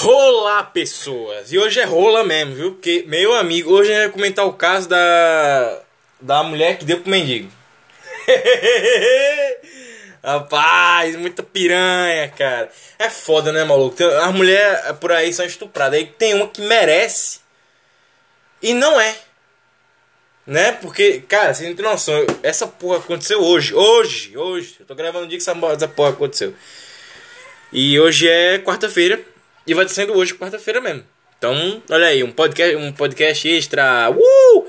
Rola pessoas. E hoje é rola mesmo, viu? Porque, meu amigo, hoje eu ia comentar o caso da. Da mulher que deu pro mendigo. Rapaz, muita piranha, cara. É foda, né, maluco? As mulheres por aí são estupradas. Aí tem uma que merece. E não é. Né? Porque, cara, vocês não tem noção. Essa porra aconteceu hoje. Hoje, hoje. Eu tô gravando o dia que essa porra aconteceu. E hoje é quarta-feira. E vai sendo hoje quarta-feira mesmo. Então, olha aí, um podcast, um podcast extra. Uh!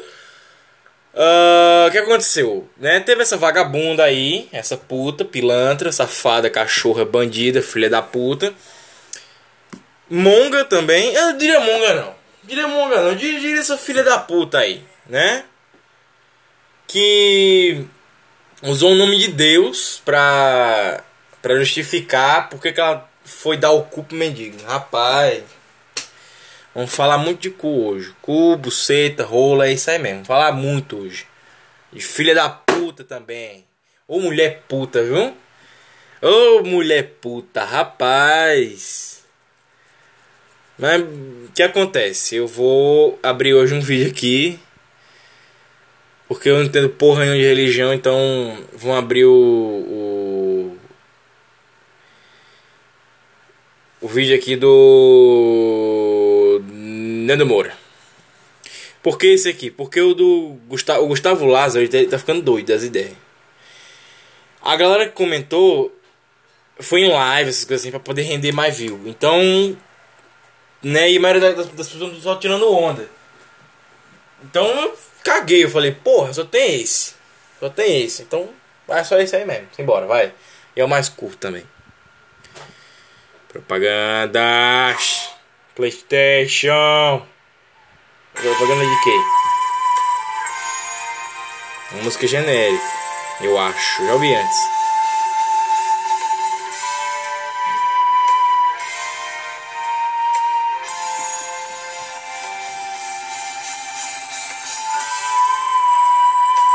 Ah, O que aconteceu? Né? Teve essa vagabunda aí, essa puta, pilantra, safada, cachorra, bandida, filha da puta. Monga também. Eu diria monga não. Diria monga não. Diria, diria essa filha da puta aí, né? Que usou o nome de Deus pra, pra justificar porque que ela foi dar o cu pro mendigo. Rapaz, vamos falar muito de cu hoje. Cu, buceta, rola, é isso aí mesmo. Falar muito hoje. E filha da puta também. Ô mulher puta, viu? Ô mulher puta, rapaz. Mas o que acontece? Eu vou abrir hoje um vídeo aqui. Porque eu não entendo porra nenhuma de religião, então vão abrir o, o. vídeo aqui do. Nando Moura. Por que esse aqui? Porque o do Gustavo, o Gustavo Lázaro ele tá, ficando doido das ideias. A galera que comentou foi em live, essas coisas assim, pra poder render mais view. Então, né, e a maioria das, das pessoas só tirando onda. Então eu caguei, eu falei, porra, só tem esse. Só tem esse. Então, vai só esse aí mesmo. Simbora, vai. E é o mais curto também. Propagandas. Playstation. Propaganda de quê? Uma música genérica. Eu acho. Já ouvi antes.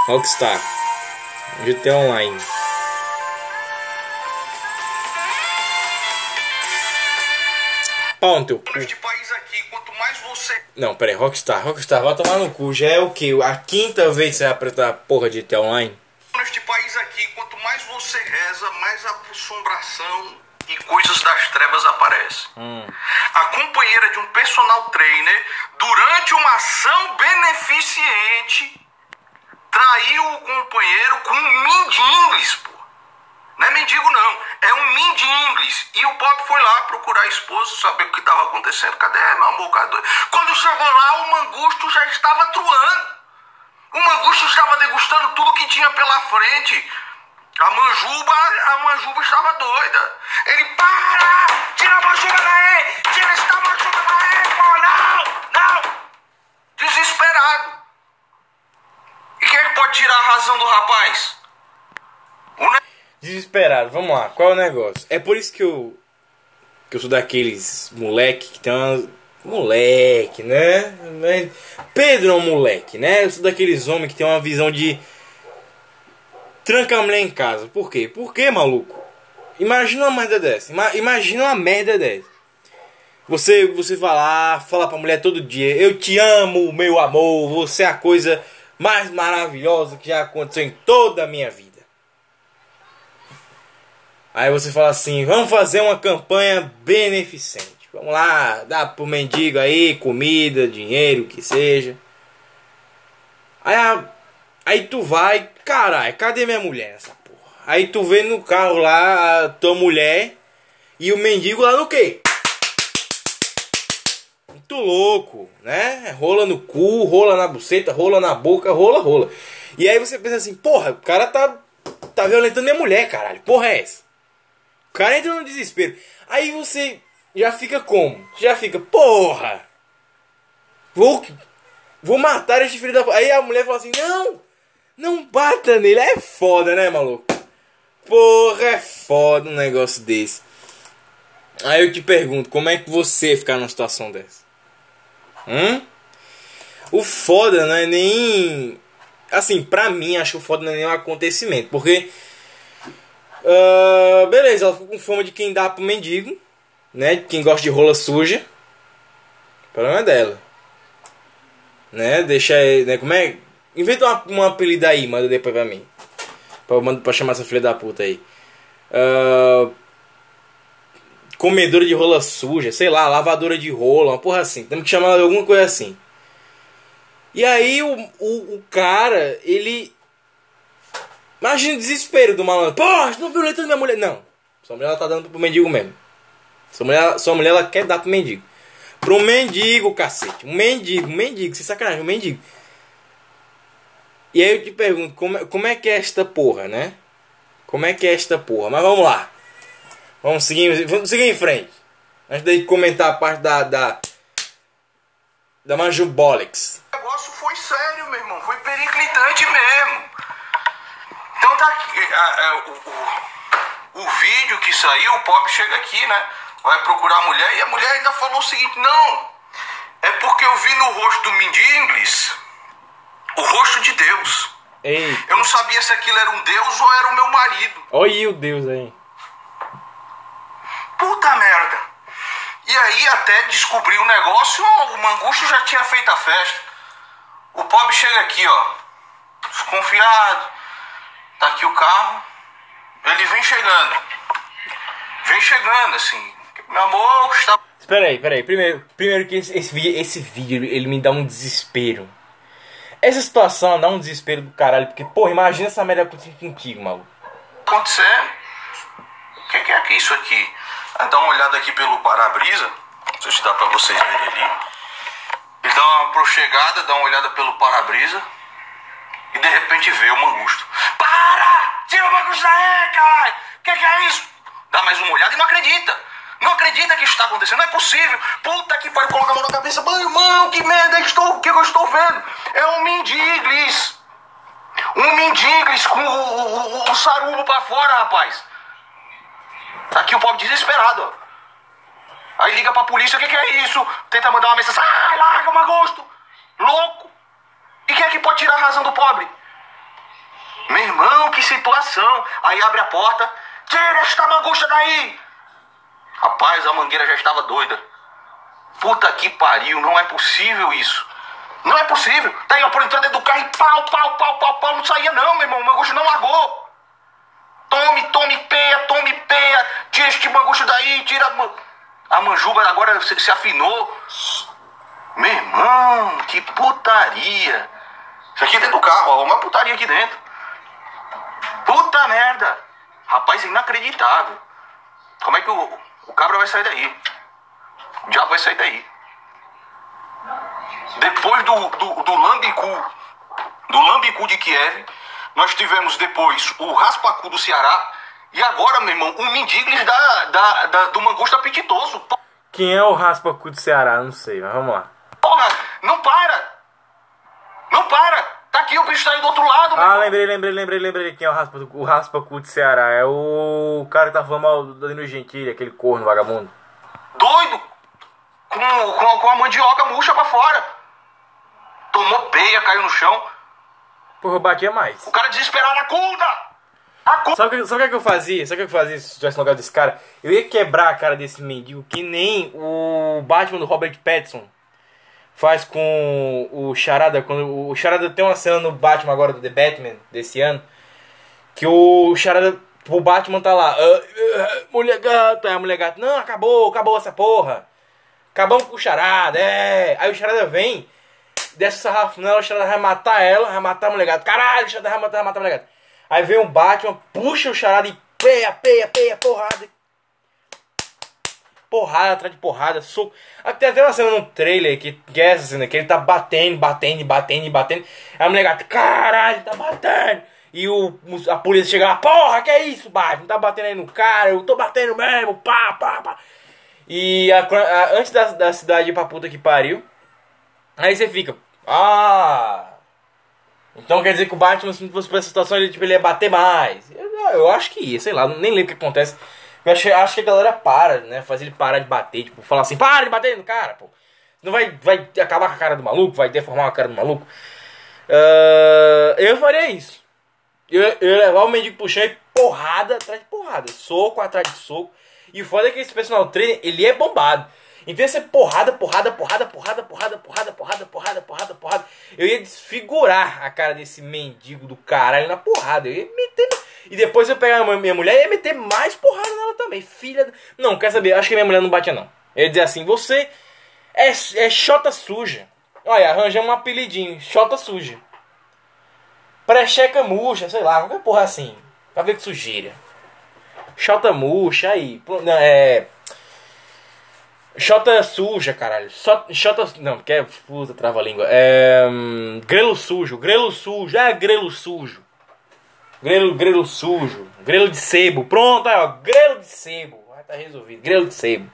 Rockstar. GTA Online. Pau no teu cu. Neste país aqui, quanto mais você Não, peraí, Rockstar. Rockstar, vai tomar no cu. Já é o que? A quinta vez que você vai apresentar a porra de GTA Online? neste país aqui, quanto mais você reza, mais a assombração e coisas das trevas aparecem. A companheira de um personal trainer, durante uma ação beneficente, traiu o companheiro com um mindingles, pô. Não é mendigo, não. É um mindingles. E o Pop foi lá procurar a esposa, saber o que estava acontecendo. Cadê, meu amor? Cadê? Quando chegou lá, o mangusto já estava truando. O mangusto estava degustando tudo que tinha pela frente. A manjuba, a manjuba estava doida. Ele, para! Tira a manjuba daí! Tira esta manjuba daí, pô! Não! Não! Desesperado. E quem é que pode tirar a razão do rapaz? O Desesperado, vamos lá, qual é o negócio? É por isso que eu. Que eu sou daqueles moleque que tem uma. Moleque, né? Pedro é um moleque, né? Eu sou daqueles homens que tem uma visão de. Tranca a mulher em casa. Por quê? Por quê, maluco? Imagina uma merda dessa. Ima- Imagina uma merda dessa. Você, você vai lá, fala pra mulher todo dia: Eu te amo, meu amor. Você é a coisa mais maravilhosa que já aconteceu em toda a minha vida. Aí você fala assim: vamos fazer uma campanha beneficente. Vamos lá, dá pro mendigo aí comida, dinheiro, o que seja. Aí, aí tu vai, caralho, cadê minha mulher nessa porra? Aí tu vê no carro lá a tua mulher e o mendigo lá no quê? Muito louco, né? Rola no cu, rola na buceta, rola na boca, rola, rola. E aí você pensa assim, porra, o cara tá, tá violentando minha mulher, caralho. Porra é essa? Cara entra no desespero. Aí você já fica como? Já fica, porra! Vou, vou matar este filho da. Aí a mulher fala assim: não! Não bata nele. É foda, né, maluco? Porra, é foda um negócio desse. Aí eu te pergunto: como é que você ficar numa situação dessa? Hum? O foda não é nem. Assim, pra mim, acho que o foda não é nem um acontecimento. Porque. Ah, beleza, ela ficou com fome de quem dá pro mendigo. Né? Quem gosta de rola suja. O problema é dela. Né? Deixa. Né? Como é? Inventa uma, uma apelido aí, manda depois pra mim. Pra, pra chamar essa filha da puta aí. Uh, comedora de rola suja, sei lá, lavadora de rola, uma porra assim. Temos que chamar alguma coisa assim. E aí o, o, o cara, ele. Imagina o desespero do malandro. Porra, estão violentando minha mulher. Não. Sua mulher ela tá dando pro mendigo mesmo. Sua mulher, sua mulher ela quer dar pro mendigo. Pro mendigo, cacete. Um mendigo, um mendigo, sem sacanagem, um mendigo. E aí eu te pergunto, como, é, como é que é esta porra, né? Como é que é esta porra? Mas vamos lá. Vamos seguir, vamos seguir em frente. Antes de comentar a parte da. da. da Manjubolics. O negócio foi sério, meu irmão. Foi periclitante mesmo. Tá aqui. o, o, o vídeo que saiu, o Pop chega aqui, né? Vai procurar a mulher e a mulher ainda falou o seguinte: não. É porque eu vi no rosto do Mindingles o rosto de Deus. Ei. Eu não sabia se aquilo era um Deus ou era o meu marido. Olha o Deus aí. Puta merda. E aí até descobri o um negócio, o Mangusto já tinha feito a festa. O pobre chega aqui, ó. Desconfiado. Tá aqui o carro. Ele vem chegando. Vem chegando, assim. Meu amor, está. Espera aí, espera aí. Primeiro, primeiro que esse, esse, vídeo, esse vídeo ele me dá um desespero. Essa situação dá um desespero do caralho, porque, porra, imagina essa merda acontecendo contigo, maluco. Acontecendo? O que, que é que isso aqui? Dá uma olhada aqui pelo para-brisa. Não sei se dá pra vocês verem ali. Ele dá uma prochegada, dá uma olhada pelo para-brisa. E de repente vê o mangusto. Para! Tira o mangusto daí, caralho! Que, que é isso? Dá mais uma olhada e não acredita. Não acredita que está acontecendo, não é possível. Puta que pariu, coloca a mão na cabeça. Mano, irmão, que merda que, estou, que eu estou vendo? É um mendiglis. Um mendiglis com o, o, o, o pra fora, rapaz. Tá aqui o pobre desesperado, ó. Aí liga pra polícia, o que, que é isso? Tenta mandar uma mensagem, ah, larga o agosto. Louco. E quem é que pode tirar a razão do pobre? Meu irmão, que situação. Aí abre a porta, tira esta mangusta daí. Rapaz, a mangueira já estava doida. Puta que pariu, não é possível isso. Não é possível. Tá aí, ó, por dentro do carro e pau, pau, pau, pau, pau. Não saía não, meu irmão. O mangusto não largou. Tome, tome peia, tome peia. Tira este mangusto daí, tira. A manjuba agora se, se afinou. Meu irmão, que putaria. Isso aqui é dentro do carro, ó. Uma putaria aqui dentro. Puta merda. Rapaz, inacreditável. Como é que o, o cabra vai sair daí? O diabo vai sair daí. Depois do, do, do Lambicu, do Lambicu de Kiev, nós tivemos depois o Raspacu do Ceará. E agora, meu irmão, o Mendiglis da, da, da, do Mangusto Apetitoso. Quem é o Raspacu do Ceará? Não sei, mas vamos lá. Porra, não para! Não para! Tá aqui, o bicho tá aí do outro lado, Ah, lembrei, lembrei, lembrei, lembrei quem é o Raspa, o Raspacu do Ceará. É o cara que tá falando mal do Danilo Gentili, aquele corno vagabundo. Doido! Com, com, com a mandioca murcha pra fora. Tomou peia, caiu no chão. Porra, eu batia mais. O cara desesperado, acuda! Acuda! Sabe o que, sabe o que eu fazia? Sabe o que eu fazia se estivesse no lugar desse cara? Eu ia quebrar a cara desse mendigo que nem o Batman do Robert Pattinson faz com o Charada. Quando o Charada tem uma cena no Batman agora do The Batman desse ano. Que o Charada. O Batman tá lá. Uh, uh, mulher gata, a mulher gata. Não, acabou, acabou essa porra. Acabamos com o Charada, é. Aí o Charada vem desce o sarrafo nela, o Charada vai matar ela, vai matar a mulher gata. Caralho, o Charada vai matar, vai matar a mulher gata. Aí vem o Batman, puxa o Charada e peia, peia, peia, porrada. Porrada atrás de porrada, soco. Tem até uma cena no trailer que, que é essa cena, que ele tá batendo, batendo, batendo, batendo. Aí a mulher gata, caralho, tá batendo. E o, a polícia chega lá, porra, que é isso, Batman? Tá batendo aí no cara, eu tô batendo mesmo, pá, pá, pá. E a, a, antes da, da cidade ir pra puta que pariu, Aí você fica, ah. Então quer dizer que o Batman, se não fosse pra essa situação, ele, tipo, ele ia bater mais. Eu, eu acho que ia, sei lá, nem lembro o que acontece. Eu acho, acho que a galera para, né? Fazer ele parar de bater, tipo, falar assim, para de bater no cara, pô. Não vai, vai acabar com a cara do maluco, vai deformar a cara do maluco. Uh, eu faria isso. Eu, eu levar o mendigo pro chão e porrada atrás de porrada. Soco atrás de soco. E o foda é que esse personal trainer, ele é bombado. Então ia porrada, porrada, porrada, porrada, porrada, porrada, porrada, porrada, porrada, porrada. Eu ia desfigurar a cara desse mendigo do caralho na porrada. Eu ia meter. E depois eu pegar minha mulher e ia meter mais porrada nela também. Filha. Não, quer saber? Acho que minha mulher não batia, não. Eu ia dizer assim: você é, é xota suja. Olha, arranjamos um apelidinho: xota suja. Precheca murcha, sei lá, qualquer porra assim. Pra ver que sujeira. Xota murcha aí. É. Xota suja, caralho. Xota. Não, que é. Puta, trava a língua. É. Hum, grelo sujo. Grelo sujo. É grelo sujo. Grelo, grelo sujo. Grelo de sebo. Pronto, aí, ó. Grelo de sebo. Vai tá resolvido. Grelo de sebo.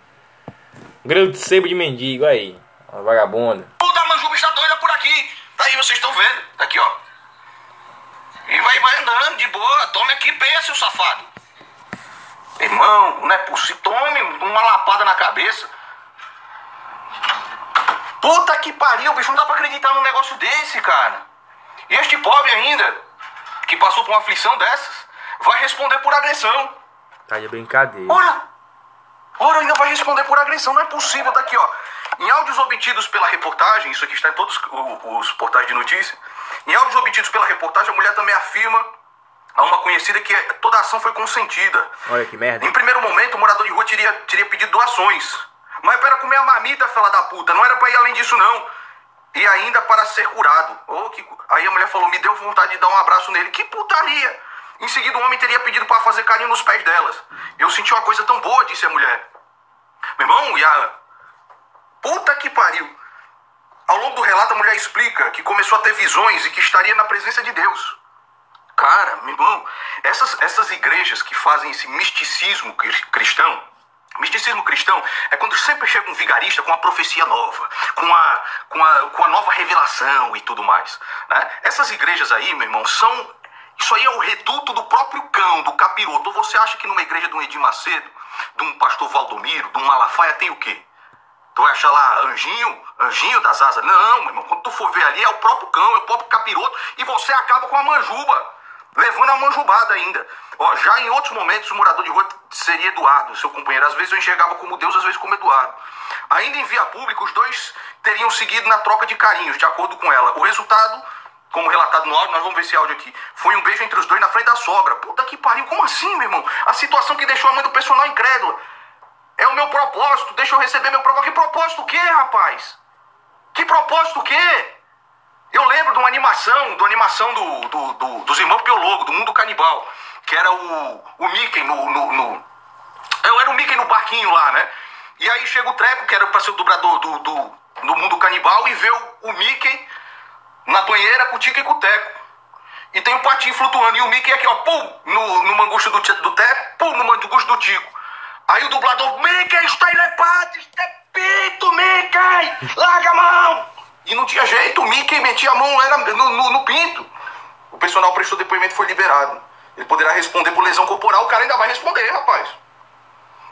Grelo de sebo de mendigo. Aí. Uma vagabunda. Puta, Manjuba está doida por aqui. Tá aí, vocês estão vendo. Tá aqui, ó. E vai, vai andando de boa. Tome aqui, pensa, seu safado. Irmão, não é possível. Tome uma lapada na cabeça. Puta que pariu, bicho, não dá pra acreditar num negócio desse, cara. E este pobre ainda, que passou por uma aflição dessas, vai responder por agressão. Tá de brincadeira. Ora, ora, ainda vai responder por agressão, não é possível, tá aqui, ó. Em áudios obtidos pela reportagem, isso aqui está em todos os portais de notícia, em áudios obtidos pela reportagem, a mulher também afirma a uma conhecida que toda a ação foi consentida. Olha que merda. Em primeiro momento, o morador de rua teria, teria pedido doações mas para comer a mamita, fela da puta. Não era para ir além disso, não. E ainda para ser curado. Oh, que... Aí a mulher falou, me deu vontade de dar um abraço nele. Que putaria! Em seguida, o homem teria pedido para fazer carinho nos pés delas. Eu senti uma coisa tão boa, disse a mulher. Meu irmão, e a... Puta que pariu. Ao longo do relato, a mulher explica que começou a ter visões e que estaria na presença de Deus. Cara, meu irmão, essas, essas igrejas que fazem esse misticismo cristão, Misticismo cristão é quando sempre chega um vigarista com uma profecia nova, com a, com a, com a nova revelação e tudo mais. Né? Essas igrejas aí, meu irmão, são. Isso aí é o reduto do próprio cão, do capiroto. Ou você acha que numa igreja de um Edir Macedo, de um pastor Valdomiro, de um Malafaia, tem o quê? Tu vai achar lá anjinho, anjinho das asas? Não, meu irmão, quando tu for ver ali é o próprio cão, é o próprio capiroto, e você acaba com a manjuba, levando a manjubada ainda. Ó, já em outros momentos, o morador de rua seria Eduardo, seu companheiro. Às vezes eu enxergava como Deus, às vezes como Eduardo. Ainda em via pública, os dois teriam seguido na troca de carinhos, de acordo com ela. O resultado, como relatado no áudio, nós vamos ver esse áudio aqui, foi um beijo entre os dois na frente da sogra. Puta que pariu, como assim, meu irmão? A situação que deixou a mãe do personal incrédula. É o meu propósito, deixa eu receber meu propósito. Que propósito o quê, rapaz? Que propósito o quê? Eu lembro de uma animação, de uma animação do, do, do, dos irmãos Piologo, do Mundo Canibal que era o, o Mickey no, no, no, Eu era o Mickey no barquinho lá, né? E aí chega o Treco, que era pra ser o dublador do, do, do mundo canibal, e vê o, o Mickey na banheira com o Tico e com o Teco. E tem o um patinho flutuando, e o Mickey aqui, ó, pum, no, no mangusto do, do Teco, pum, no mangusto do Tico. Aí o dublador, Mickey, está ilepado, é pito, Mickey, larga a mão! E não tinha jeito, o Mickey metia a mão era no, no, no pinto. O personal prestou depoimento e foi liberado. Ele poderá responder por lesão corporal, o cara ainda vai responder, rapaz.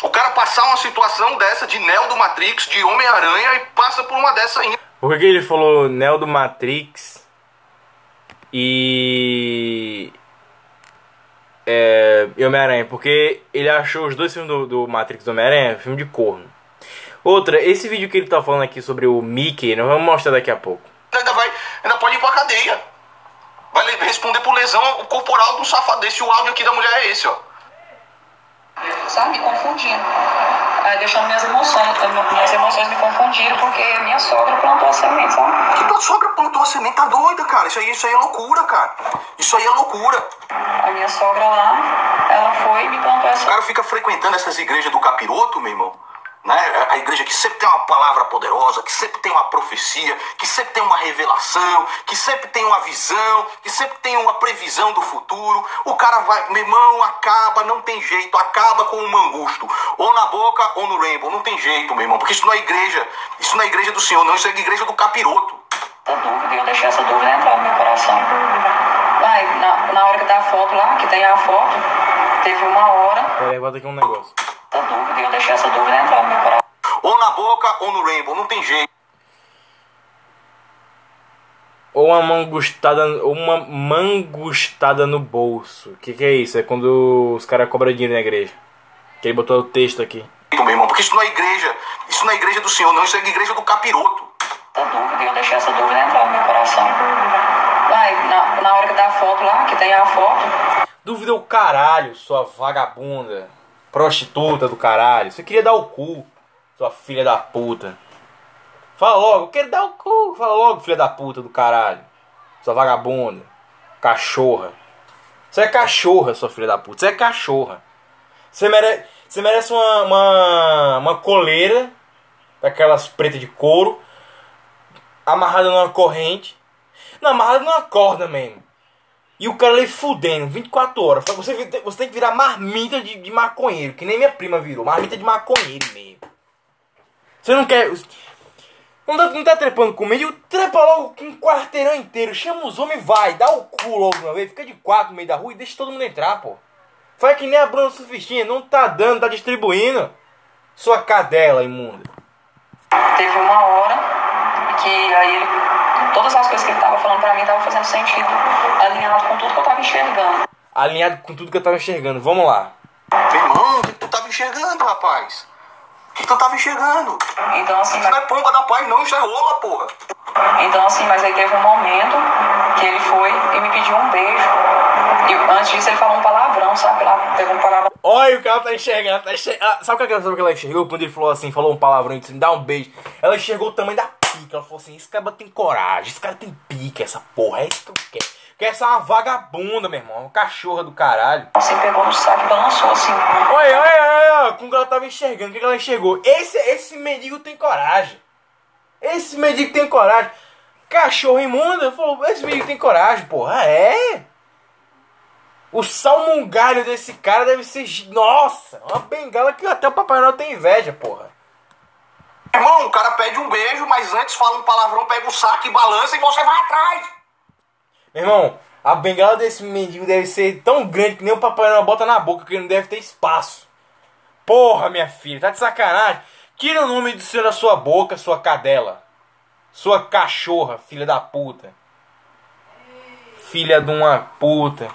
O cara passar uma situação dessa de Neo do Matrix, de Homem-Aranha e passa por uma dessa ainda. Por que ele falou Neo do Matrix e. É, Homem-Aranha? Porque ele achou os dois filmes do, do Matrix do Homem-Aranha filme de corno. Outra, esse vídeo que ele tá falando aqui sobre o Mickey, nós vamos mostrar daqui a pouco. Ainda, vai, ainda pode ir pra cadeia. Vai responder por lesão corporal do safado desse. O áudio aqui da mulher é esse, ó. Sabe, confundindo. Aí deixando minhas emoções, minhas emoções me confundiram porque minha sogra plantou a semente, sabe? Que tua sogra plantou a semente? Tá doida, cara. Isso aí, isso aí é loucura, cara. Isso aí é loucura. A minha sogra lá, ela foi e me plantou essa. O cara fica frequentando essas igrejas do capiroto, meu irmão né? A igreja que sempre tem uma palavra poderosa, que sempre tem uma profecia, que sempre tem uma revelação, que sempre tem uma visão, que sempre tem uma previsão do futuro. O cara vai, meu irmão, acaba, não tem jeito, acaba com o mangusto, ou na boca ou no rainbow, não tem jeito, meu irmão, porque isso não é igreja, isso não é igreja do Senhor, não, isso é igreja do capiroto. Essa dúvida, eu deixei essa dúvida entrar no meu coração. Lá, na, na hora que dá a foto lá, que tem a foto, teve uma hora. Peraí, bota aqui um negócio essa dúvida e eu deixei essa dúvida entrar no meu coração. Ou na boca ou no rainbow, não tem jeito. Ou uma mangustada, ou uma mangustada no bolso. O que, que é isso? É quando os caras cobram dinheiro na igreja. Que ele botou o texto aqui. meu irmão, porque isso não é igreja. Isso não é igreja do Senhor, não. Isso é igreja do capiroto. Essa dúvida, eu deixei essa dúvida entrar no meu coração. Aí, na, na hora que dá a foto lá, que tem a foto, Dúvida o caralho, sua vagabunda. Prostituta do caralho. Você queria dar o cu, sua filha da puta. Fala logo, eu quero dar o cu. Fala logo, filha da puta do caralho. Sua vagabunda. Cachorra. Você é cachorra, sua filha da puta. Você é cachorra. Você merece, você merece uma, uma, uma coleira daquelas pretas de couro amarrada numa corrente. Não, amarrada numa corda mesmo. E o cara ali fudendo, 24 horas. Você, você tem que virar marmita de, de maconheiro, que nem minha prima virou. Marmita de maconheiro mesmo. Você não quer. Não tá, não tá trepando comigo? Trepa logo com um quarteirão inteiro. Chama os homens vai. Dá o cu logo uma vez. Fica de quatro no meio da rua e deixa todo mundo entrar, pô. Faz que nem a Bruna Sufistinha. Não tá dando, tá distribuindo. Sua cadela imunda. teve uma hora que aí ele, todas as coisas que ele tava falando pra mim tava fazendo sentido, alinhado com tudo que eu tava enxergando. Alinhado com tudo que eu tava enxergando. Vamos lá. Meu irmão, o que tu tava enxergando, rapaz? O que tu tava enxergando? Então assim, Isso não mas, é pomba da paz, não. Isso é rola, porra. então assim, mas aí teve um momento que ele foi e me pediu um beijo. E antes disso ele falou um palavrão, sabe? Lá pegou um palavrão Olha, o cara tá enxergando, tá enxergando. Ah, sabe o que o que ela enxergou? Quando ele falou assim, falou um palavrão e disse, me dá um beijo. Ela enxergou o tamanho da pica. Ela falou assim, esse cara tem coragem, esse cara tem pica, essa porra, é isso que eu quero. Quer ser uma vagabunda, meu irmão, uma cachorra do caralho. assim, pegou no saco e balançou assim. Olha, olha, olha, como que ela tava enxergando, o que que ela enxergou? Esse, esse mendigo tem coragem. Esse mendigo tem coragem. Cachorro imundo, falou, esse mendigo tem coragem, porra, é? O salmongalho desse cara deve ser. Nossa, uma bengala que até o Papai Noel tem inveja, porra. Irmão, o cara pede um beijo, mas antes fala um palavrão, pega o saco e balança e você vai atrás. Meu irmão, a bengala desse mendigo deve ser tão grande que nem o Papai Noel bota na boca, que ele não deve ter espaço. Porra, minha filha, tá de sacanagem? Tira o nome do senhor da sua boca, sua cadela. Sua cachorra, filha da puta. Filha de uma puta.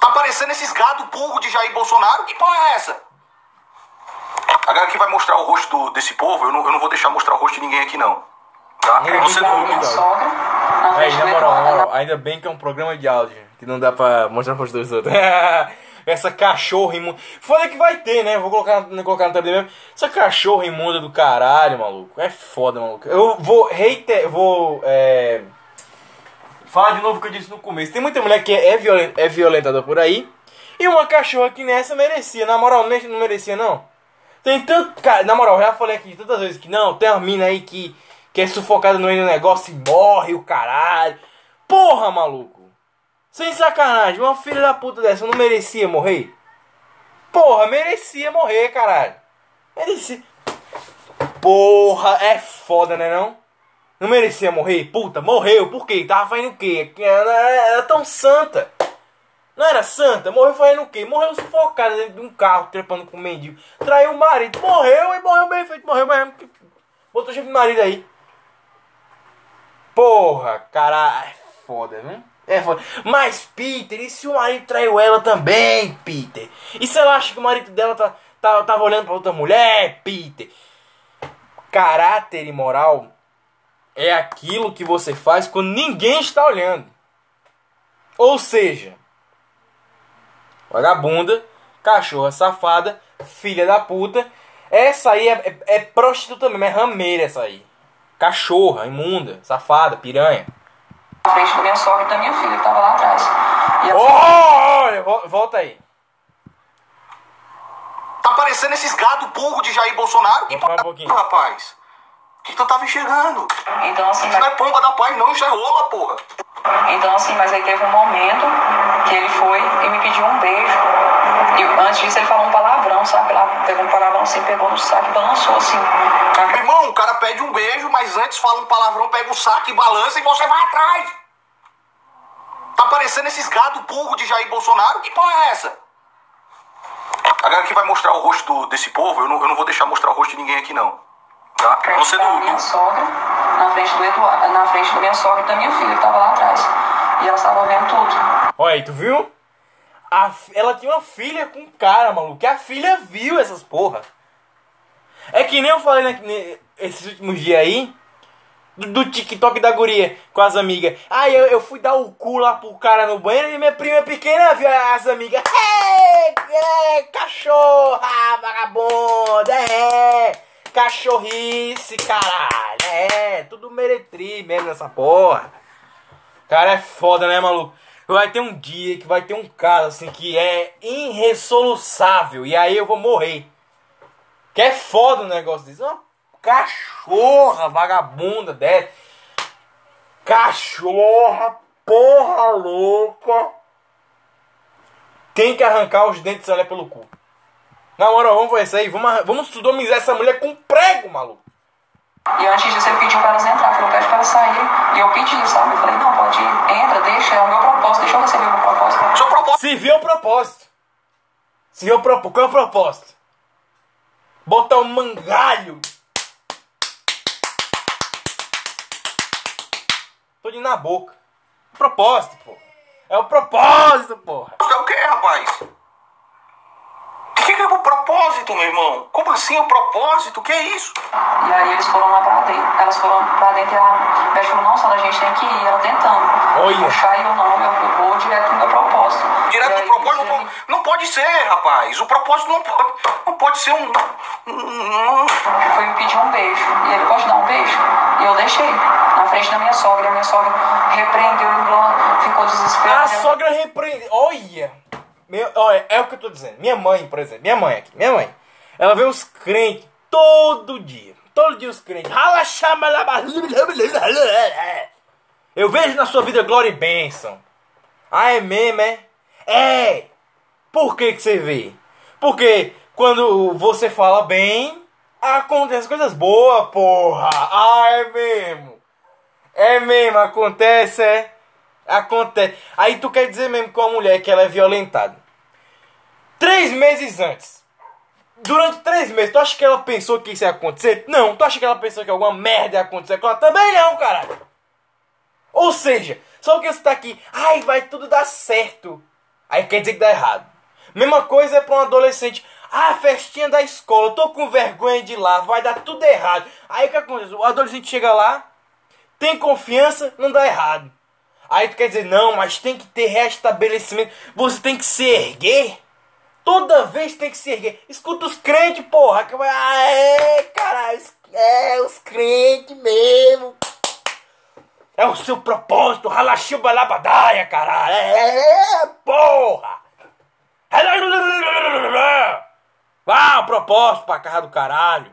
Tá parecendo esses gado burro de Jair Bolsonaro? Que porra é essa? Agora que vai mostrar o rosto do- desse povo, eu não, eu não vou deixar mostrar o rosto de ninguém aqui não. Tá? Tá não, ouvindo. Minha sogra, na Aí, frente na do moral, na moral, ainda bem que é um programa de áudio, que não dá pra mostrar pros dois outros. Essa cachorra imunda. Foda que vai ter, né? Vou colocar, vou colocar no tablet mesmo. Essa cachorra imunda do caralho, maluco. É foda, maluco. Eu vou reiter, vou é, falar de novo o que eu disse no começo. Tem muita mulher que é, violen- é violentada por aí. E uma cachorra que nessa merecia. Na moral, não merecia, não. Tem tanto. Cara, na moral, já falei aqui tantas vezes que não, tem uma mina aí que, que é sufocada no meio do negócio e morre o caralho. Porra, maluco. Sem sacanagem, uma filha da puta dessa não merecia morrer? Porra, merecia morrer, caralho. Merecia. Porra, é foda, né não? Não merecia morrer? Puta, morreu. Por quê? Tava fazendo o quê? Ela era tão santa. Não era santa? Morreu fazendo o quê? Morreu sufocada dentro de um carro, trepando com um mendigo. Traiu o marido. Morreu e morreu bem feito. Morreu mesmo. Botou chifre de marido aí. Porra, cara. É foda, né? É foda. Mas, Peter, e se o marido traiu ela também, Peter? E se ela acha que o marido dela tá, tá, tava olhando pra outra mulher, Peter? Caráter e moral é aquilo que você faz quando ninguém está olhando. Ou seja, vagabunda, cachorra safada, filha da puta. Essa aí é, é, é prostituta mesmo, é rameira essa aí. Cachorra, imunda, safada, piranha. na frente da minha sogra e da minha filha, que tava lá atrás. E ela Olha, vo- volta aí. Tá parecendo esses gado burro de Jair Bolsonaro? Porra, um pouquinho. rapaz? Que tu tava enxergando? Então assim, Isso não mas, é pomba da paz, não. Isso é rola, porra. então assim, mas aí teve um momento que ele foi e me pediu um beijo. E antes disso ele falou um palavrão, sabe? Lá pegou um palavrão assim, pegou no saco e balançou assim. Meu irmão, o cara pede um beijo, mas antes fala um palavrão, pega o saco e balança e você vai atrás. Tá parecendo esses gado burro de Jair Bolsonaro? Que porra é essa? Agora que vai mostrar o rosto do- desse povo, eu não, eu não vou deixar mostrar o rosto de ninguém aqui não. Tá? Você não. minha sogra, na frente do Eduardo, na frente da minha sogra e da minha filha, que tava lá atrás. E elas estavam vendo tudo. Olha aí, tu viu? a, ela tinha uma filha com um cara, maluco. Que a filha viu essas porra. É que nem eu falei né, esses últimos dias aí. Do, do, TikTok da guria com as amigas. Aí eu, eu fui dar o cu lá pro cara no banheiro e minha prima pequena viu as amigas. É, é, cachorra, vagabunda, é, cachorrice, caralho. É, tudo meretri mesmo nessa porra. Cara, é foda, né, maluco? Vai ter um dia que vai ter um cara assim que é irresoluçável e aí eu vou morrer. Que é foda o negócio disso. Uma cachorra vagabunda dessa. Cachorra, porra louca. Tem que arrancar os dentes dela pelo cu. Na moral, vamos fazer isso aí. Vamos, vamos sodomizar essa mulher com prego, maluco. E antes disso ele pediu para elas entrar, falou, pede para elas sair. E eu pedi, sabe? Eu falei, não, pode ir, entra, deixa, é o meu propósito, deixa eu receber o meu propósito. Seu propósito. Se viu o propósito. Se viu o propósito. Qual é o propósito? Botar um mangalho. Tô de na boca. Propósito, pô. É o propósito, porra. É o que, rapaz? O que, que é o propósito, meu irmão? Como assim o propósito? O que é isso? E aí eles foram lá pra dentro. Elas foram pra dentro e a médica falou, não, Sandra, a gente tem que ir. Ela tentando. Olha. Puxar e eu não, eu vou direto no meu propósito. Direto do aí, propósito não, po- não pode ser, rapaz. O propósito não pode, não pode ser um. foi me pedir um beijo. E ele, pode dar um beijo? E eu deixei. Na frente da minha sogra. E a minha sogra repreendeu e ficou desesperada. A sogra repreende. Olha! Meu, olha, é o que eu tô dizendo. Minha mãe, por exemplo, minha mãe aqui, minha mãe. Ela vê os crentes todo dia. Todo dia os crentes. Eu vejo na sua vida glória e bênção. Ah, é mesmo, é? É! Por que que você vê? Porque quando você fala bem, acontecem coisas boas, porra! Ah, é mesmo! É mesmo, acontece, é? Acontece. Aí tu quer dizer mesmo com a mulher que ela é violentada. Três meses antes. Durante três meses, tu acha que ela pensou que isso ia acontecer? Não. Tu acha que ela pensou que alguma merda ia acontecer com ela? Também não, caralho. Ou seja, só que você tá aqui, ai, vai tudo dar certo. Aí quer dizer que dá errado. Mesma coisa é pra um adolescente. Ah, festinha da escola, tô com vergonha de ir lá, vai dar tudo errado. Aí o que acontece? O adolescente chega lá, tem confiança, não dá errado. Aí tu quer dizer, não, mas tem que ter restabelecimento. Você tem que se erguer. Toda vez tem que se erguer. Escuta os crentes, porra. Que é, caralho. É, os crentes mesmo. É o seu propósito. Ralachiu balabadaia, caralho. É, porra. Ah, o propósito pra casa do caralho.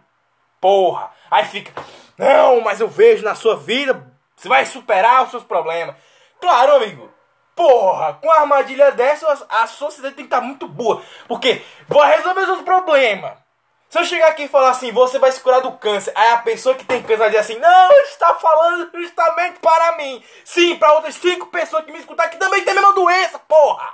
Porra. Aí fica. Não, mas eu vejo na sua vida. Você vai superar os seus problemas. Claro, amigo. Porra, com uma armadilha dessa, a sociedade tem que estar muito boa. Porque vai resolver os problemas. Se eu chegar aqui e falar assim, você vai se curar do câncer, aí a pessoa que tem câncer vai dizer assim, não, está falando justamente para mim. Sim, para outras cinco pessoas que me escutar que também tem a mesma doença, porra.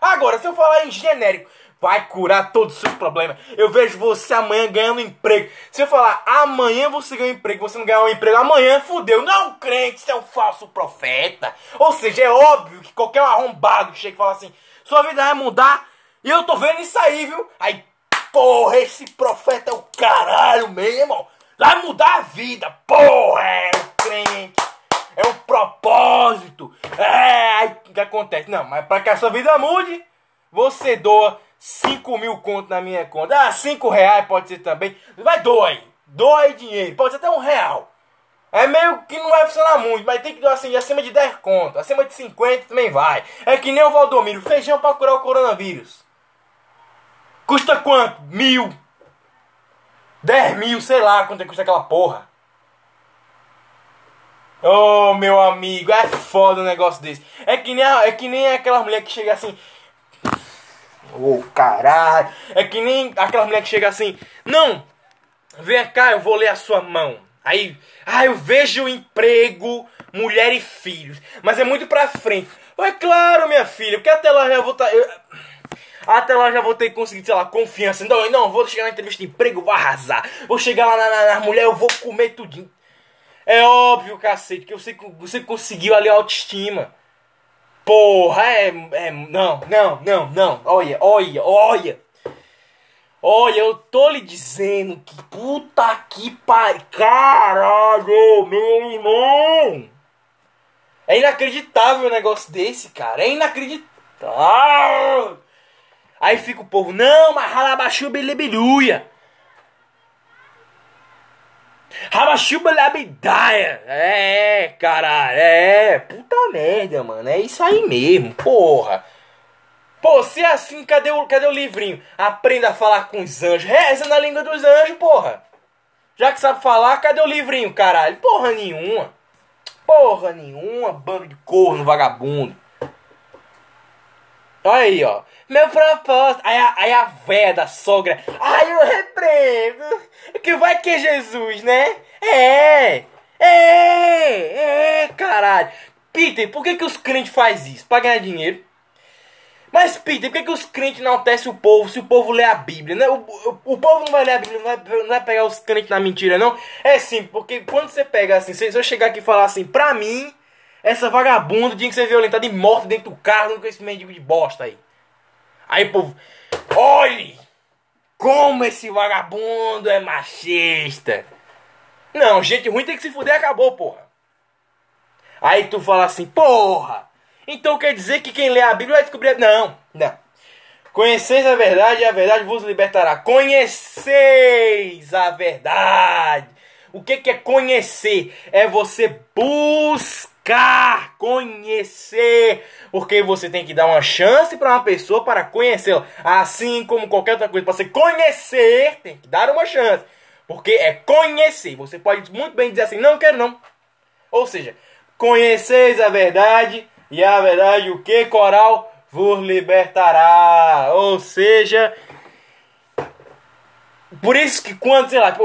Agora, se eu falar em genérico, vai curar todos os seus problemas. Eu vejo você amanhã ganhando emprego. Se eu falar amanhã você ganha um emprego, você não ganhar um emprego amanhã, fudeu. Não, crente, você é um falso profeta. Ou seja, é óbvio que qualquer arrombado chega e fala assim, sua vida vai mudar. E eu tô vendo isso aí, viu? Aí, porra, esse profeta é o caralho mesmo. Vai mudar a vida, porra, é o crente. É um propósito. É, aí o que acontece? Não, mas para que a sua vida mude, você doa 5 mil conto na minha conta. Ah, 5 reais pode ser também. Aí. Doa aí dinheiro. Pode ser até um real. É meio que não vai funcionar muito, mas tem que doar assim, acima de 10 conto. Acima de 50 também vai. É que nem o Valdomiro. Feijão para curar o coronavírus. Custa quanto? Mil. 10 mil, sei lá quanto é custa aquela porra. Ô, meu amigo, é foda um negócio desse. É que nem, é que nem aquela mulher que chega assim. Ô, caralho. É que nem aquela mulher que chega assim. Não, vem cá, eu vou ler a sua mão. Aí, ah, eu vejo emprego, mulher e filhos. Mas é muito pra frente. É claro, minha filha, porque até lá já vou estar. Até lá já vou ter conseguido, sei lá, confiança. Não, não, vou chegar na entrevista de emprego, vou arrasar. Vou chegar lá na, na, na mulher, eu vou comer tudinho. É óbvio, cacete, que você, você conseguiu ali a autoestima. Porra, é, é. Não, não, não, não. Olha, olha, olha. Olha, eu tô lhe dizendo que puta que pariu. Caralho, meu irmão. É inacreditável um negócio desse, cara. É inacreditável. Aí fica o povo, não, mas ralabaxu belebiluia. Rabachuba labidaia. É, caralho. É, puta merda, mano. É isso aí mesmo, porra. Pô, se é assim, cadê o, cadê o livrinho? Aprenda a falar com os anjos. Reza na língua dos anjos, porra. Já que sabe falar, cadê o livrinho, caralho? Porra nenhuma. Porra nenhuma, bando de corno, vagabundo. Olha aí, ó. Meu propósito. Aí a, aí a véia da sogra. Ai, eu repreendo. Que vai que é Jesus, né? É. É. É, caralho. Peter, por que, que os crentes fazem isso? Pra ganhar dinheiro. Mas, Peter, por que, que os crentes não altecem o povo se o povo lê a Bíblia? Né? O, o, o povo não vai ler a Bíblia, não vai, não vai pegar os crentes na mentira, não. É sim, porque quando você pega assim, se eu chegar aqui e falar assim, pra mim, essa vagabunda tinha que ser violentada e morta dentro do carro com esse mendigo de bosta aí. Aí povo, olhe como esse vagabundo é machista. Não, gente ruim tem que se fuder, acabou, porra. Aí tu fala assim, porra, então quer dizer que quem lê a Bíblia vai descobrir. Não, não. Conheceis a verdade e a verdade vos libertará. Conheceis a verdade. O que, que é conhecer? É você buscar conhecer. Porque você tem que dar uma chance para uma pessoa para conhecê-la. Assim como qualquer outra coisa, para você conhecer, tem que dar uma chance. Porque é conhecer. Você pode muito bem dizer assim: não quero não. Ou seja, conheceis a verdade e a verdade, o que, coral? Vos libertará. Ou seja, por isso que quando, sei lá,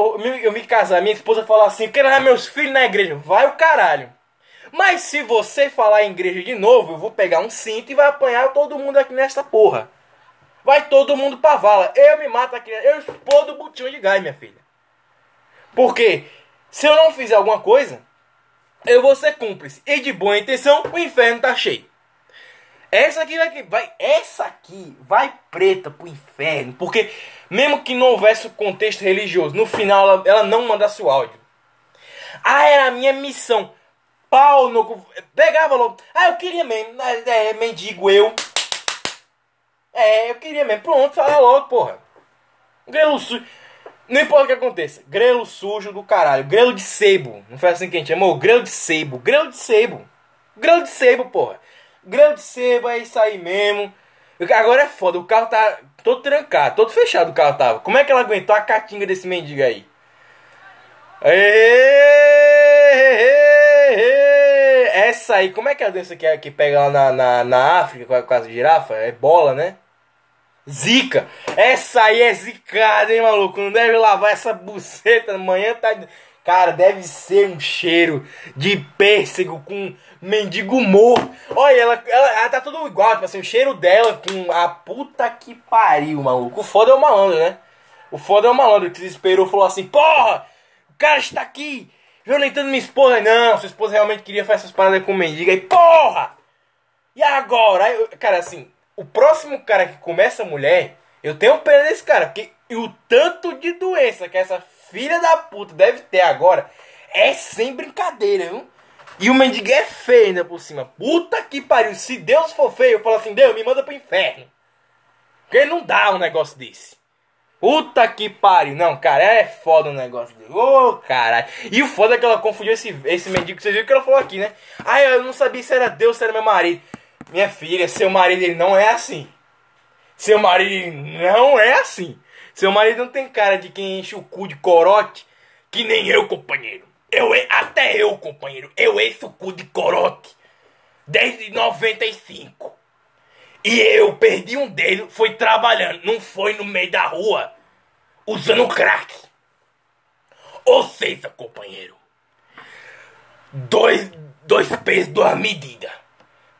eu me casar, minha esposa fala assim, quero levar meus filhos na igreja. Vai o caralho. Mas se você falar em igreja de novo, eu vou pegar um cinto e vai apanhar todo mundo aqui nesta porra. Vai todo mundo pra vala. Eu me mato aqui, eu explodo o botão de gás, minha filha. Porque se eu não fizer alguma coisa, eu vou ser cúmplice. E de boa intenção, o inferno tá cheio. Essa aqui vai, vai, essa aqui vai preta pro inferno, porque mesmo que não houvesse o contexto religioso, no final ela, ela não mandasse o áudio. Ah, era a minha missão. Pau no pegava logo. Ah, eu queria mesmo, é, é, mendigo eu. É, eu queria mesmo. Pronto, fala logo, porra. Grelo sujo. Não importa o que aconteça. Grelo sujo do caralho. Grelo de sebo. Não foi assim que a gente chamou? Grelo de sebo. Grelo de sebo. Grelo de sebo, porra. Grelo de sebo é isso aí mesmo. Agora é foda. O carro tá todo trancado. Todo fechado o carro tava. Como é que ela aguentou a catinga desse mendigo aí? Essa aí, como é que é a dança que, é, que pega lá na, na, na África com, com as girafas? É bola, né? Zica! Essa aí é zicada, hein, maluco? Não deve lavar essa buceta amanhã, tá. Cara, deve ser um cheiro de pêssego com mendigo morto. Olha, ela, ela, ela, tá tudo igual, tipo assim, o cheiro dela com a puta que pariu, maluco. O foda é o malandro, né? O foda é o malandro que se esperou falou assim: Porra, o cara está aqui violentando minha esposa. Não, sua esposa realmente queria fazer essas paradas com mendiga. E porra! E agora? Cara, assim, o próximo cara que começa a mulher, eu tenho pena desse cara, porque o tanto de doença que essa filha da puta deve ter agora é sem brincadeira, viu? E o mendigo é feio ainda por cima. Puta que pariu. Se Deus for feio, eu falo assim, Deus, me manda pro inferno. Porque não dá um negócio desse. Puta que pariu. Não, cara, é foda o negócio. Ô, oh, caralho. E o foda é que ela confundiu esse, esse mendigo. Vocês viram que ela falou aqui, né? Ah, eu não sabia se era Deus, se era meu marido. Minha filha, seu marido ele não é assim. Seu marido não é assim. Seu marido não tem cara de quem enche o cu de corote, que nem eu, companheiro. Eu, até eu, companheiro, eu encho o cu de corote desde 95. E eu perdi um dedo, foi trabalhando, não foi no meio da rua, usando crack. Ou seja, companheiro, dois, dois pesos, duas medidas.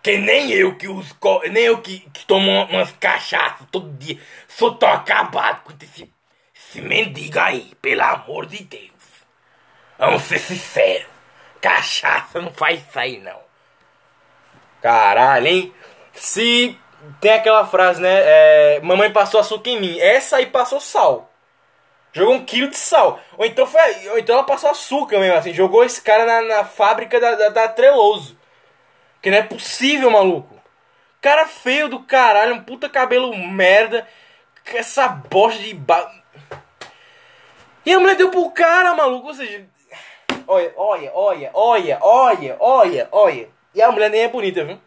Que nem eu que uso, nem eu que, que tomo umas cachaças todo dia. Sou tão acabado com esse, esse mendigo aí, pelo amor de Deus. Vamos ser sinceros. Cachaça não faz isso aí, não. Caralho, hein? Se tem aquela frase, né? É, mamãe passou açúcar em mim. Essa aí passou sal. Jogou um quilo de sal. Ou então, foi, ou então ela passou açúcar mesmo, assim. Jogou esse cara na, na fábrica da, da, da Treloso. Que não é possível, maluco. Cara feio do caralho, um puta cabelo merda. Essa bosta de. Ba... E a mulher deu pro cara, maluco. Ou seja. Olha, olha, olha, olha, olha, olha, olha. E a mulher nem é bonita, viu?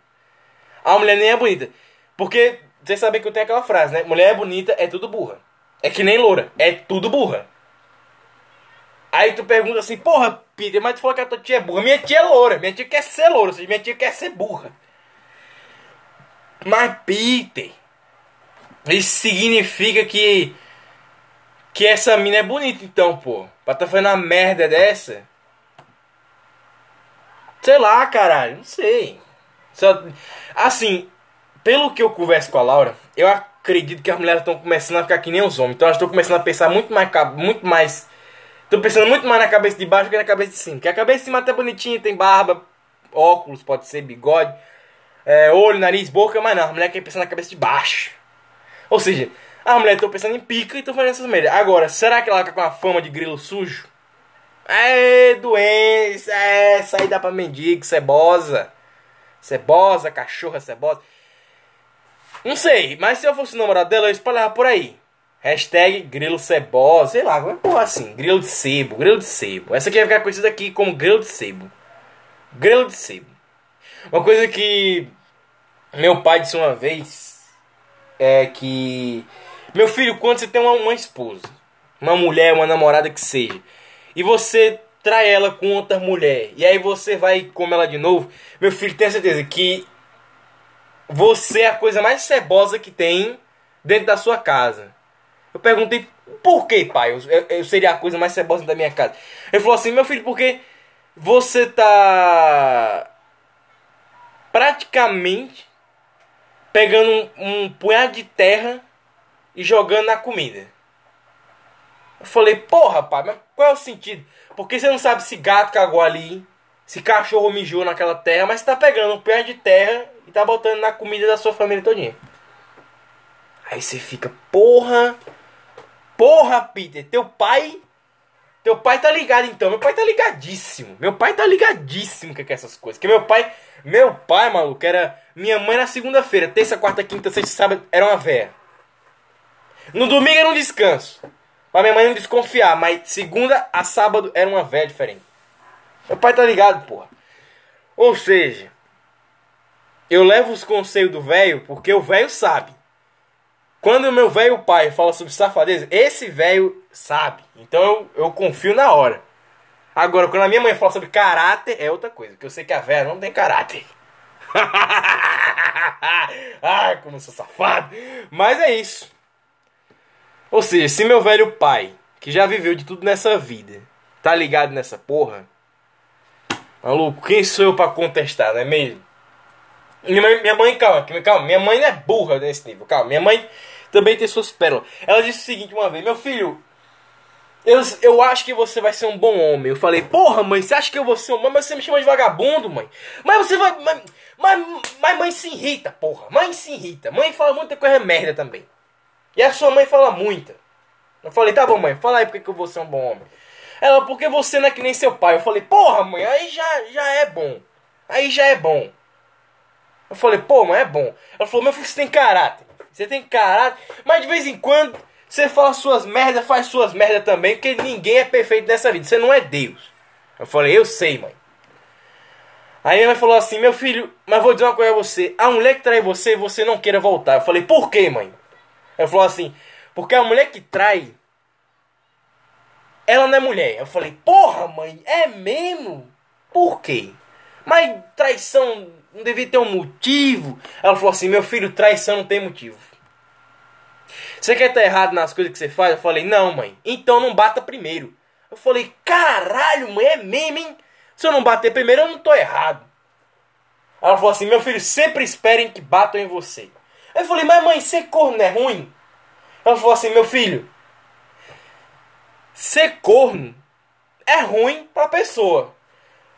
A mulher nem é bonita. Porque vocês sabem que eu tenho aquela frase, né? Mulher é bonita, é tudo burra. É que nem loura, é tudo burra. Aí tu pergunta assim, porra, Peter, mas tu falou que a tua tia é burra. Minha tia é loura, minha tia quer ser loura, ou seja, minha tia quer ser burra. Mas, Peter, isso significa que. Que essa mina é bonita, então, pô. Pra tá fazendo uma merda dessa. Sei lá, caralho, não sei. Só, assim, pelo que eu converso com a Laura, eu acredito que as mulheres estão começando a ficar que nem os homens. Então elas estão começando a pensar muito mais. Muito mais Tô pensando muito mais na cabeça de baixo que na cabeça de cima. Porque a cabeça de cima tá bonitinha, tem barba, óculos, pode ser, bigode, é, olho, nariz, boca, mas não, a mulher quer pensar na cabeça de baixo. Ou seja, a mulher tá pensando em pica e tô fazendo essas merdas. Agora, será que ela tá com a fama de grilo sujo? É, doença, é, dá pra mendigo, cebosa. Cebosa, cachorra cebosa. Não sei, mas se eu fosse namorado dela, eu espalhava por aí. Hashtag grilo cebosa, sei lá, como porra assim, grilo de sebo, grilo de sebo. Essa aqui vai ficar conhecida aqui como grilo de sebo. Grilo de sebo. Uma coisa que meu pai disse uma vez é que meu filho, quando você tem uma, uma esposa, uma mulher, uma namorada que seja, e você trai ela com outra mulher, e aí você vai comer ela de novo, meu filho, tenha certeza que você é a coisa mais cebosa que tem dentro da sua casa. Eu perguntei, por que, pai? Eu, eu, seria a coisa mais cebosa da minha casa. Ele falou assim, meu filho, porque você tá praticamente pegando um, um punhado de terra e jogando na comida. Eu falei, porra, pai, mas qual é o sentido? Porque você não sabe se gato cagou ali, se cachorro mijou naquela terra, mas você tá pegando um punhado de terra e tá botando na comida da sua família todinha. Aí você fica, porra, porra, Peter, teu pai, teu pai tá ligado então, meu pai tá ligadíssimo, meu pai tá ligadíssimo é essas coisas, que meu pai, meu pai, maluco, era minha mãe na segunda-feira, terça, quarta, quinta, sexta, sábado, era uma véia. No domingo era um descanso, pra minha mãe não desconfiar, mas segunda a sábado era uma véia diferente. Meu pai tá ligado, porra. Ou seja, eu levo os conselhos do velho porque o velho sabe. Quando o meu velho pai fala sobre safadeza, esse velho sabe. Então eu, eu confio na hora. Agora, quando a minha mãe fala sobre caráter, é outra coisa. Porque eu sei que a velha não tem caráter. Ai, como eu sou safado. Mas é isso. Ou seja, se meu velho pai, que já viveu de tudo nessa vida, tá ligado nessa porra, maluco, quem sou eu pra contestar, não é mesmo? Minha mãe, minha mãe, calma, calma, minha mãe não é burra nesse nível, calma. Minha mãe também tem suas pérolas. Ela disse o seguinte uma vez: Meu filho, eu, eu acho que você vai ser um bom homem. Eu falei: Porra, mãe, você acha que eu vou ser um homem? Mas você me chama de vagabundo, mãe. Mas você vai. Mas, mas, mas mãe se irrita, porra. Mãe se irrita. Mãe fala muita coisa merda também. E a sua mãe fala muita. Eu falei: Tá bom, mãe, fala aí porque que eu vou ser um bom homem. Ela, porque você não é que nem seu pai. Eu falei: Porra, mãe, aí já, já é bom. Aí já é bom. Eu falei, pô, mas é bom. Ela falou, meu filho, você tem caráter. Você tem caráter. Mas de vez em quando você fala suas merdas, faz suas merdas também, porque ninguém é perfeito nessa vida. Você não é Deus. Eu falei, eu sei, mãe. Aí minha mãe falou assim, meu filho, mas vou dizer uma coisa a você. A mulher que trai você, você não queira voltar. Eu falei, por quê, mãe? Ela falou assim, porque a mulher que trai, ela não é mulher. Eu falei, porra, mãe, é mesmo? Por quê? Mas traição não devia ter um motivo. Ela falou assim: meu filho, traição não tem motivo. Você quer estar errado nas coisas que você faz? Eu falei: não, mãe. Então não bata primeiro. Eu falei: caralho, mãe, é mesmo, hein? Se eu não bater primeiro, eu não tô errado. Ela falou assim: meu filho, sempre esperem que batam em você. Eu falei: mas mãe, ser corno é ruim? Ela falou assim: meu filho, ser corno é ruim pra pessoa.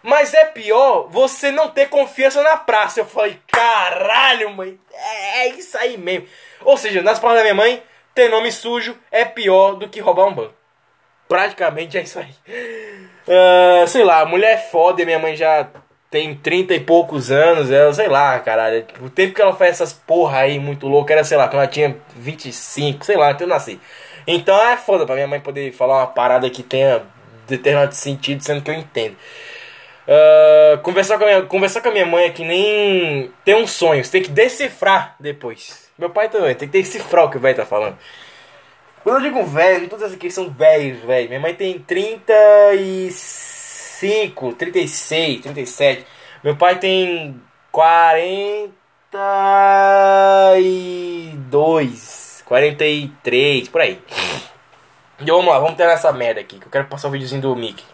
Mas é pior você não ter confiança na praça. Eu falei, caralho, mãe, é, é isso aí mesmo. Ou seja, nas palavras da minha mãe, ter nome sujo é pior do que roubar um banco. Praticamente é isso aí. Uh, sei lá, mulher é foda, minha mãe já tem 30 e poucos anos, ela, sei lá, caralho. O tempo que ela faz essas porra aí muito louca era, sei lá, quando ela tinha 25, sei lá, até eu nasci. Então é foda pra minha mãe poder falar uma parada que tenha determinado sentido, sendo que eu entendo. Uh, conversar, com a minha, conversar com a minha mãe é que nem ter um sonho, você tem que decifrar depois. Meu pai também, tem que decifrar o que o velho tá falando. Quando eu digo velho, todas aqui são velhos, velho. Minha mãe tem 35, 36, 37. Meu pai tem 42, 43, por aí. Então vamos lá, vamos ter essa merda aqui, que eu quero passar o um videozinho do Mickey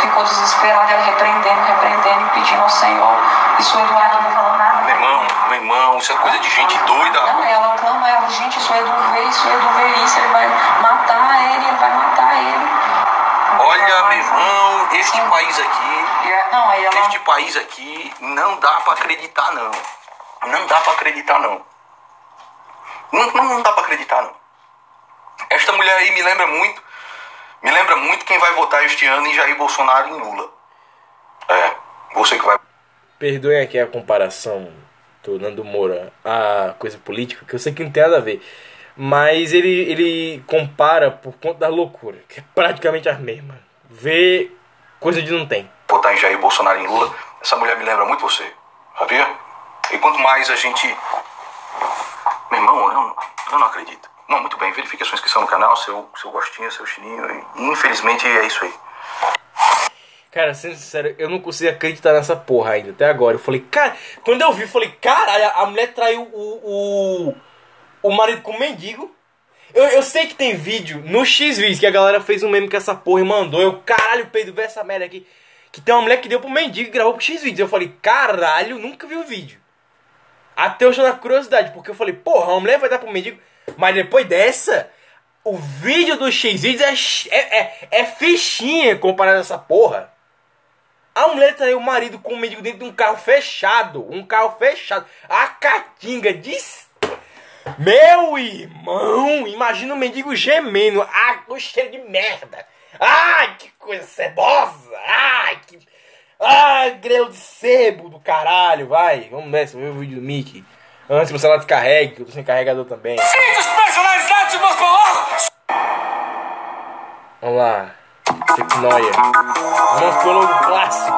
ficou desesperada, ela repreendendo, repreendendo, pedindo ao Senhor. E o Eduardo não falou nada. Meu irmão, meu irmão, isso é coisa de gente doida. Não, ela clama, ela, gente, isso é do vê, isso é do vê isso, ele vai matar ele, ele vai matar ele. Olha, meu irmão, este Sim. país aqui, é, não, ela... este país aqui, não dá pra acreditar, não. Não dá pra acreditar, não. Não, não, não dá pra acreditar, não. Esta mulher aí me lembra muito me lembra muito quem vai votar este ano em Jair Bolsonaro e em Lula. É, você que vai. Perdoem aqui a comparação do Nando Moura a coisa política, que eu sei que não tem nada a ver. Mas ele, ele compara por conta da loucura, que é praticamente a mesma. Vê coisa de não tem. Votar em Jair Bolsonaro e em Lula, essa mulher me lembra muito você, sabia? E quanto mais a gente. Meu irmão, eu não, eu não acredito. Não, muito bem. Verifique a sua inscrição no canal, seu, seu gostinho, seu chininho. Infelizmente é isso aí. Cara, sendo sincero, eu não consigo acreditar nessa porra ainda, até agora. Eu falei, cara, quando eu vi, eu falei, caralho, a mulher traiu o, o, o marido com o mendigo. Eu, eu sei que tem vídeo no X-Vídeos que a galera fez um meme com essa porra e mandou. Eu, caralho, Pedro, vê essa merda aqui. Que tem uma mulher que deu pro mendigo e gravou pro X-Vídeos. Eu falei, caralho, nunca vi o vídeo. Até eu estou na curiosidade, porque eu falei, porra, uma mulher vai dar pro mendigo. Mas depois dessa, o vídeo do X-Vídeos é, é, é, é fichinha comparado a essa porra. A mulher traiu o marido com o mendigo dentro de um carro fechado. Um carro fechado. A catinga diz. Meu irmão, imagina o mendigo gemendo. Ah, o cheiro de merda. Ai, que coisa cebosa. Ai, que. Ai, grelo de sebo do caralho. Vai, vamos nessa, ver o vídeo do Mickey. Antes que o celular descarregue, que eu tô sem carregador também. Personalizados de Moscou! Vamos lá. Tecnoia. Monstrólogo clássico.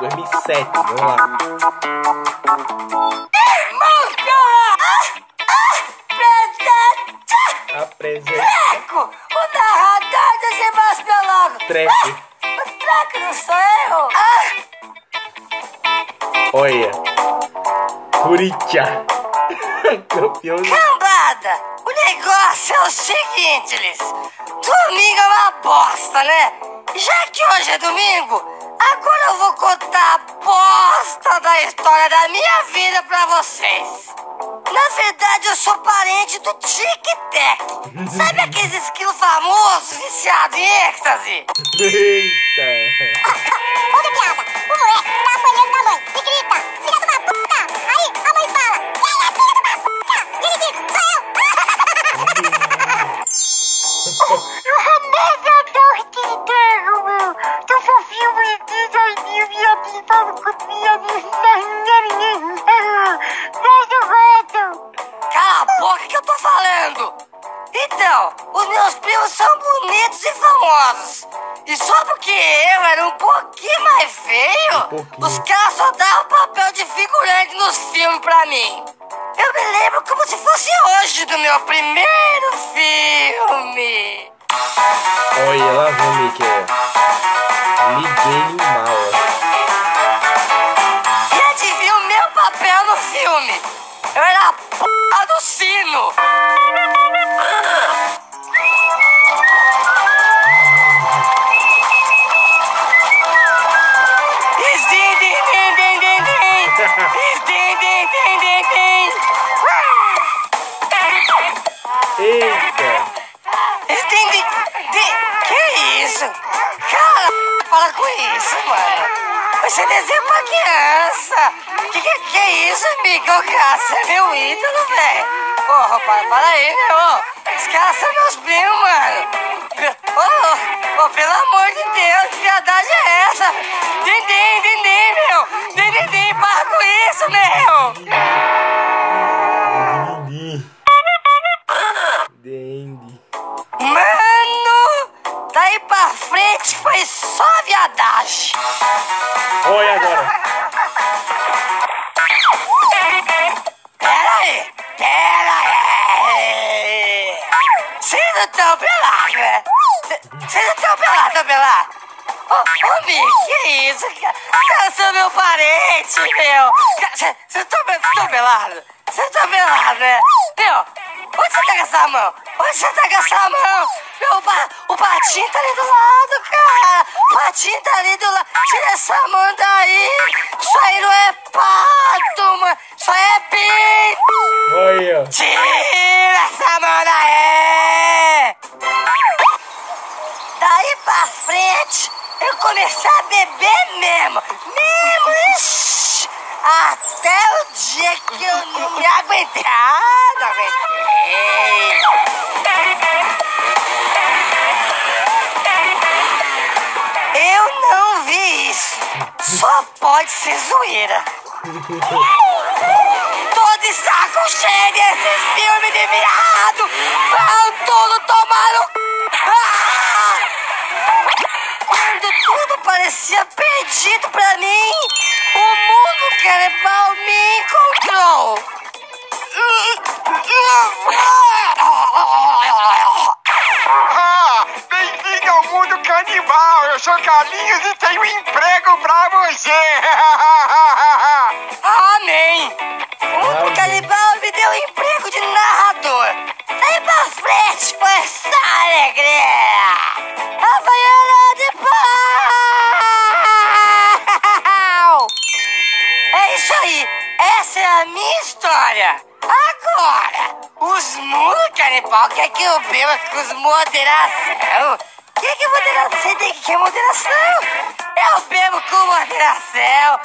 2007. Vamos lá. Apresenta. Treco! O narrador desse Moscologo! Treco. O treco não sou eu! Olha. Curitia. Campeão. Cambada, o negócio é o seguinte, Liz. Domingo é uma bosta, né? Já que hoje é domingo, agora eu vou contar a bosta da história da minha vida pra vocês. Na verdade, eu sou parente do Tic Tac. Sabe aqueles esquilos famosos viciados em êxtase? Eita. Outra piada. O moleque tá apanhando da mãe e grita, os caras só davam papel de figurante nos filmes pra mim. Eu me lembro como se fosse hoje do meu primeiro filme. Olha, lá o Mickey. Liguei mal. Que que, que é isso, amigo? Cara, você é meu ídolo, velho. Ô, rapaz, para aí, meu. Os caras são meus primos, mano. Ô, ô, ô, pelo amor de Deus, que viadagem é essa? Dindim, dindim, meu. Dindim, para com isso, meu. Dendi. Mano, daí pra frente foi só viadagem. Olha agora. Pera aí, pera aí. Vocês não estão pelados, né? Vocês não estão pelados? Ô, ô, Mick, que isso? Cara, sou meu parente, meu. Vocês estão pelados? Vocês estão pelados, né? Meu, onde você tá com essa mão? Onde você tá com essa mão? Meu, o, pa, o patinho tá ali do lado, cara. O patinho tá ali do lado. Tira essa mão daí. Isso aí não é pato, mano. Isso aí é pinto. Olha. Tira essa mão daí! Daí pra frente, eu comecei a beber mesmo. Mesmo, ixi, Até o dia que eu não me aguentei. Ah, não aguentei. Eu não vi isso. Só pode ser zoeira. Tô de saco cheio desses filmes de viado! Vão tudo tomar no... Ah! Quando tudo parecia perdido pra mim, o mundo canibal me encontrou! Ah, bem-vindo ao mundo canibal. Eu sou Carlinhos e tenho emprego pra você. Amém! O mundo canibal me deu emprego de narrador! Daí pra frente foi só alegria! História! Agora, os mulos canibal quer que eu beba com moderação? Que que moderação? Você tem que ter moderação? Eu bebo com moderação,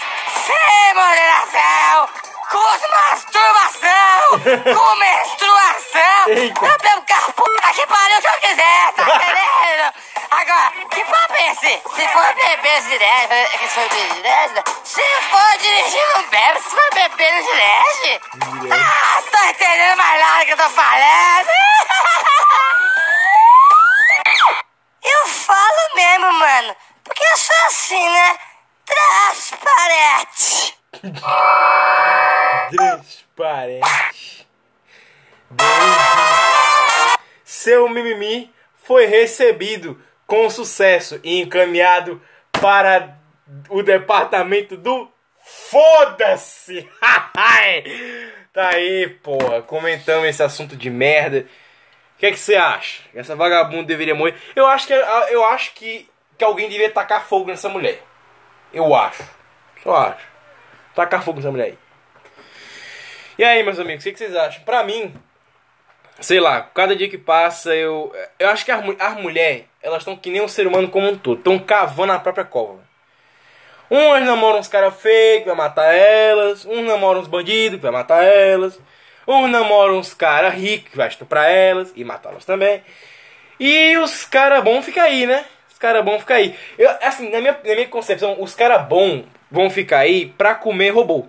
sem moderação, com masturbação, com menstruação. Eita. Eu bebo com a puta que pariu que eu quiser, tá entendendo? Agora, que papo é esse? Se for beber direto, se for beber direto, se for dirigir não bebe, se for beber não dirige. Ah, tô entendendo mais nada que eu tô falando. Eu falo mesmo, mano. Porque eu sou assim, né? Transparente. Transparente. Seu mimimi foi recebido com sucesso e encaminhado para o departamento do Foda-se! tá aí, porra. Comentamos esse assunto de merda. O que, é que você acha? Essa vagabunda deveria morrer? Eu acho que eu acho que, que alguém deveria tacar fogo nessa mulher. Eu acho. Só acho. Tacar fogo nessa mulher aí. E aí, meus amigos, o que, vocês acham? Pra mim, sei lá, cada dia que passa, eu. Eu acho que as, as mulheres, elas estão que nem um ser humano como um todo. Estão cavando a própria cova. Umas namoram uns caras feios vai matar elas. Uns namoram uns bandidos vai matar elas. Uns namoram uns caras ricos vai estuprar elas e matá-las também. E os caras bons ficam aí, né? Os caras bons ficam aí. Eu, assim, na minha, na minha concepção, os caras bons vão ficar aí pra comer robô.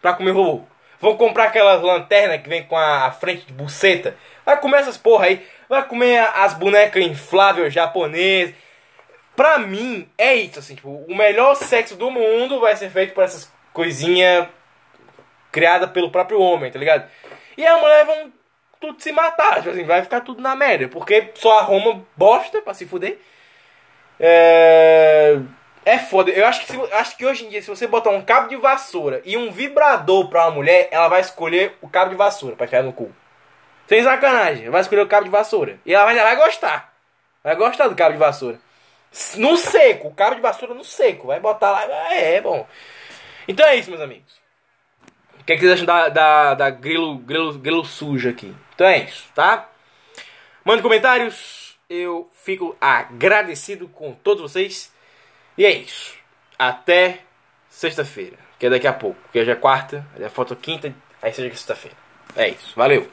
Pra comer robô. Vão comprar aquelas lanternas que vem com a, a frente de buceta. Vai comer essas porra aí. Vai comer a- as bonecas infláveis japonesas. Pra mim, é isso, assim, tipo, o melhor sexo do mundo vai ser feito por essas coisinhas criadas pelo próprio homem, tá ligado? E as mulheres vão tudo se matar, tipo assim, vai ficar tudo na merda, porque só arruma bosta pra se fuder. É... É foda, eu acho que, se, acho que hoje em dia, se você botar um cabo de vassoura e um vibrador pra uma mulher, ela vai escolher o cabo de vassoura pra enfiar no cu. Sem sacanagem, vai escolher o cabo de vassoura. E ela vai, vai gostar. Vai gostar do cabo de vassoura. No seco, o cabo de vassoura no seco. Vai botar lá. É, é bom. Então é isso, meus amigos. O que, é que vocês acham da, da, da grilo, grilo, grilo sujo aqui? Então é isso, tá? Mande comentários. Eu fico agradecido com todos vocês. E é isso. Até sexta-feira. Que é daqui a pouco. Porque hoje é quarta, aí falta quinta, aí seja sexta-feira. É isso. Valeu.